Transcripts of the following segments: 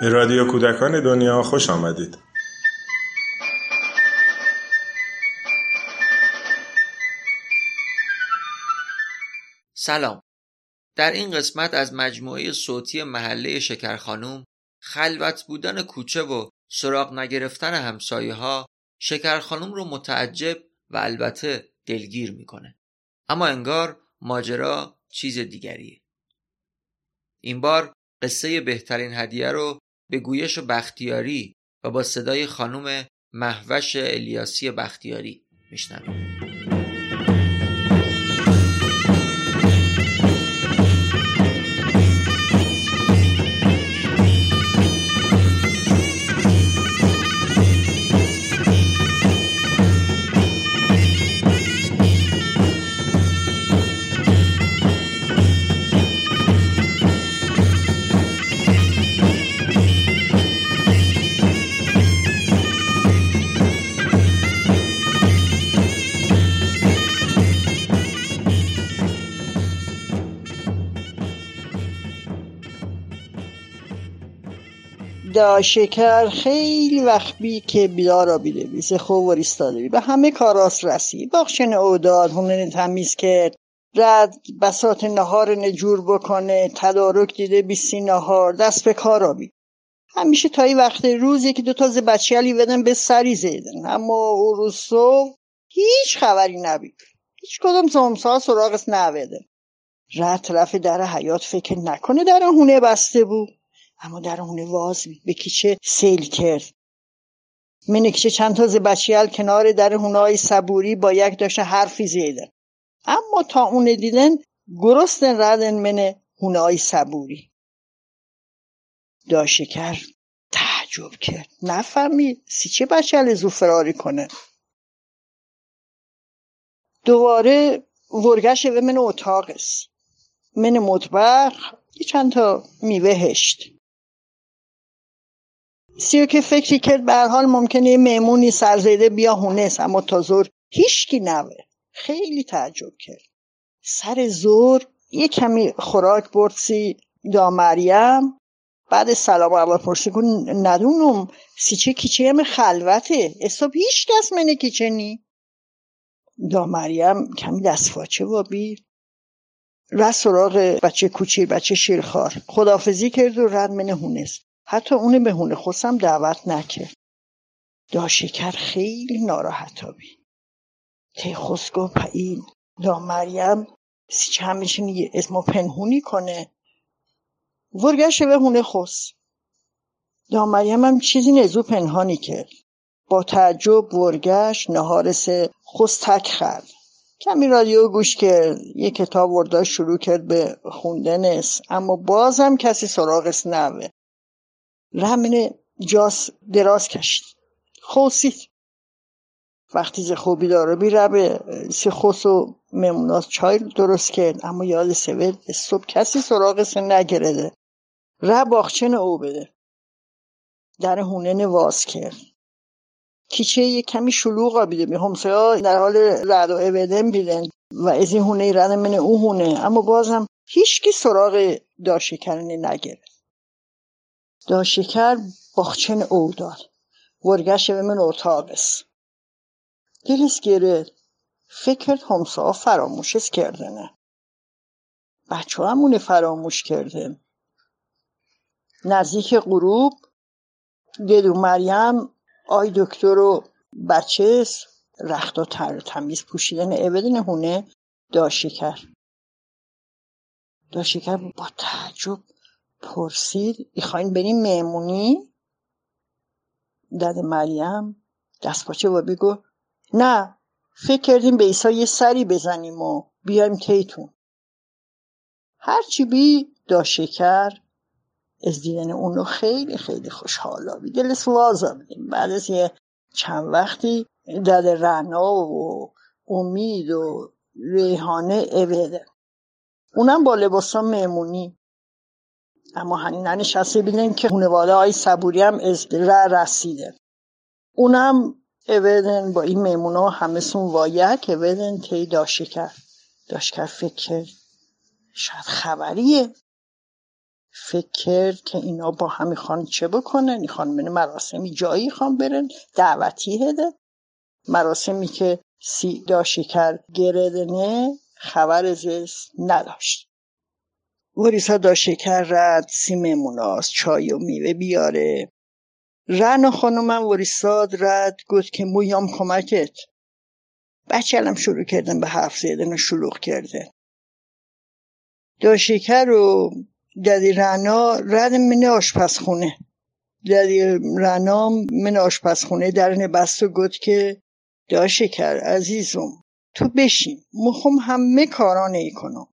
به رادیو کودکان دنیا خوش آمدید. سلام. در این قسمت از مجموعه صوتی محله شکرخانوم خلوت بودن کوچه و سراغ نگرفتن همسایه ها شکرخانوم رو متعجب و البته دلگیر می‌کنه. اما انگار ماجرا چیز دیگریه. این بار قصه بهترین هدیه رو به گویش بختیاری و با صدای خانم محوش الیاسی بختیاری میشنویم شکر خیلی وقت بی که بیدار بیده بیسه خوب و ریستاده بی به همه کاراس رسی. باخشن اوداد هونن تمیز کرد رد بسات نهار نجور بکنه تدارک دیده بیسی نهار دست به کار بی همیشه تا این وقت روز یکی دو تازه بچه علی بدن به سری زیدن. اما او روز هیچ خبری نبید هیچ کدوم زمسا سراغش نویدن رد طرف در حیات فکر نکنه در هونه بسته بود. اما در اون واز به کیچه سیل کرد. من کیچه چند تازه بچیال کنار در هونای صبوری با یک داشته حرفی زیدن اما تا اون دیدن گرستن ردن من هونای صبوری. داشکر تعجب کرد. نفهمید سی چه بچه زو فراری کنه. دوباره ورگش و من اتاق است. من مطبخ چند تا میوه هشت. سیو که فکری کرد به حال ممکنه یه مهمونی سرزیده بیا هونس اما تا زور هیچکی نوه خیلی تعجب کرد. سر زور یه کمی خوراک برسی دا مریم بعد سلام اول پرسی کن. ندونم سی چه کیچه هم خلوته. اصاب هیچ کس منه کیچه نی. دا مریم کمی دستفاچه و بی رد سراغ بچه کوچیر بچه شیرخوار. خدافزی کرد و رد منه هونست حتی اون به هونه خودم دعوت نکرد. داشکر خیلی ناراحتابی. تی خسگو پایین دا مریم سی چه همیشه اسمو پنهونی کنه. ورگشه به هونه خس دا مریم هم چیزی نزو پنهانی کرد. با تعجب ورگش نهارس خس تک خرد کمی رادیو گوش کرد یه کتاب وردا شروع کرد به خوندنس اما بازم کسی سراغش نوه رمن جاس دراز کشید. خوصید وقتی ز خوبی داره بی ربه سی خوص و مموناس چای درست کرد اما یاد سوید صبح کسی سراغش نگرده. ره باخچن او بده. در هونه واز کرد. کیچه یه کمی شلوغ بیده بی همسایه در حال رد و ابدن بیدن. و از این هونه رد من او هونه. اما بازم هیچکی سراغ داشکرنی نگرد. دا شکر باخچن او داد. ورگش به من اتاقس دلش گرد فکر همسا فراموشش کردنه. بچه همونه فراموش کرده. نزدیک غروب ددو مریم آی دکتر و بچه رخت و تر تمیز پوشیدن ابدن هونه داشکر داشکر با تعجب پرسید می‌خواین بریم مهمونی؟ دد مریم دست پاچه و بگو نه فکر کردیم به ایسا یه سری بزنیم و بیایم تیتون هرچی بی دا شکر از دیدن اونو خیلی خیلی خوشحالا بی دلش وازا بعد از یه چند وقتی دد رنا و امید و ریحانه اویده اونم با لباسا مهمونی. اما هنی ننشسته بیدن که خونواده های صبوری هم از رسیده. اونم اویدن با این میمونا همه سون وایک اویدن تی داشته کرد داشت کرد فکر شاید خبریه. فکر کرد که اینا با هم می‌خوان چه بکنن؟ این خانم مراسمی جایی خوان برن؟ دعوتی هده. مراسمی که سی دا شکر گردنه خبر از نداشت. وریسا دا شکر رد سی مموناست چای و میوه بیاره. رن خانومم وریساد رد گفت که مویام کمکت. بچه الان شروع کردن به حرف زدن و شلوغ کرده دا شکر رو دادی رنا رد من آشپزخونه. دادی رنا من آشپزخونه درن بست و گفت که دا شکر عزیزم تو بشین. مخم همه کارا ای کنم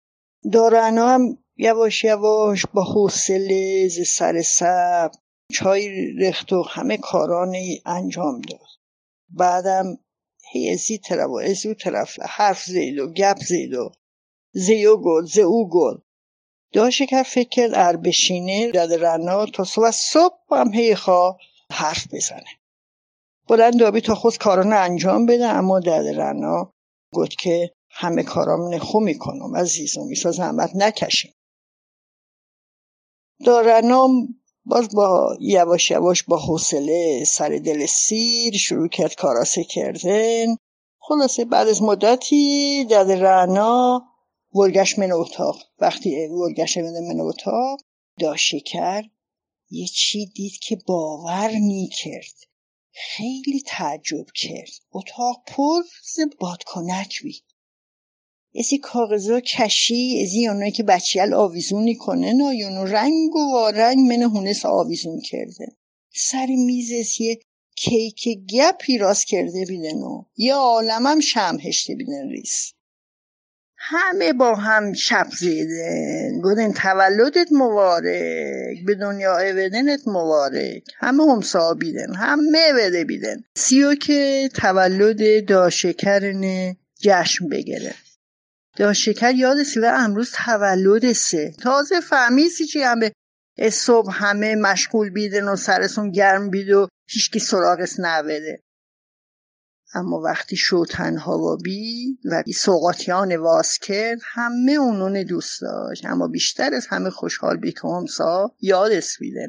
دارنا هم یواش یواش با حوصله ز سر سب چای رخت و همه کاران انجام داد. بعدم هی ازی طرف و ازی طرف حرف زید و گپ زید و زیو گل زی او گل. فکر کرد ار بشینه داد رنا تا صبح صبح هم هی حرف بزنه. بلند دابی تا خود کاران انجام بده اما داد رنا گفت که همه کارام نخو می‌کنم عزیزم میسا زحمت نکشیم دارنام باز با یواش یواش با حوصله سر دل سیر شروع کرد کاراسه کردن خلاصه بعد از مدتی داد رنا ورگش من اتاق وقتی ورگش من اتاق دا شکر یه چی دید که باور نی کرد خیلی تعجب کرد. اتاق پر ز بادکنک بی ازی کاغذا کشی ازی اونایی که بچیل آویزونی کنه نایونو رنگ و وارنگ من هونس آویزون کرده. سر میز یه کیک گپی راست کرده بیدن و یه عالمم شم هشته بیدن ریس همه با هم شب زیدن گودن تولدت مبارک به دنیا ایودنت مبارک. همه هم بیدن همه بده بیدن سیو که تولد داشکرن جشن بگیره. داشکر یاد سیوه امروز تولد سه تازه فهمیسی چی همه. صبح همه مشغول بیدن و سرسون گرم بید و هیچکی سراغش نوده اما وقتی شو تنها و بی و سوقاتیان واس کرد همه اونون دوست داشت. اما بیشتر از همه خوشحال بی که همسا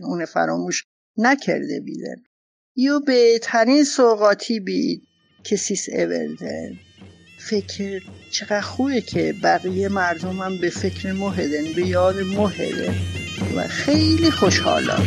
اون فراموش نکرده بیدن. یو بهترین سوقاتی بید. کسیس اولدن فکر چقدر خوبه که بقیه مردم هم به فکر مهدن به یاد مهدن و خیلی خوشحالم.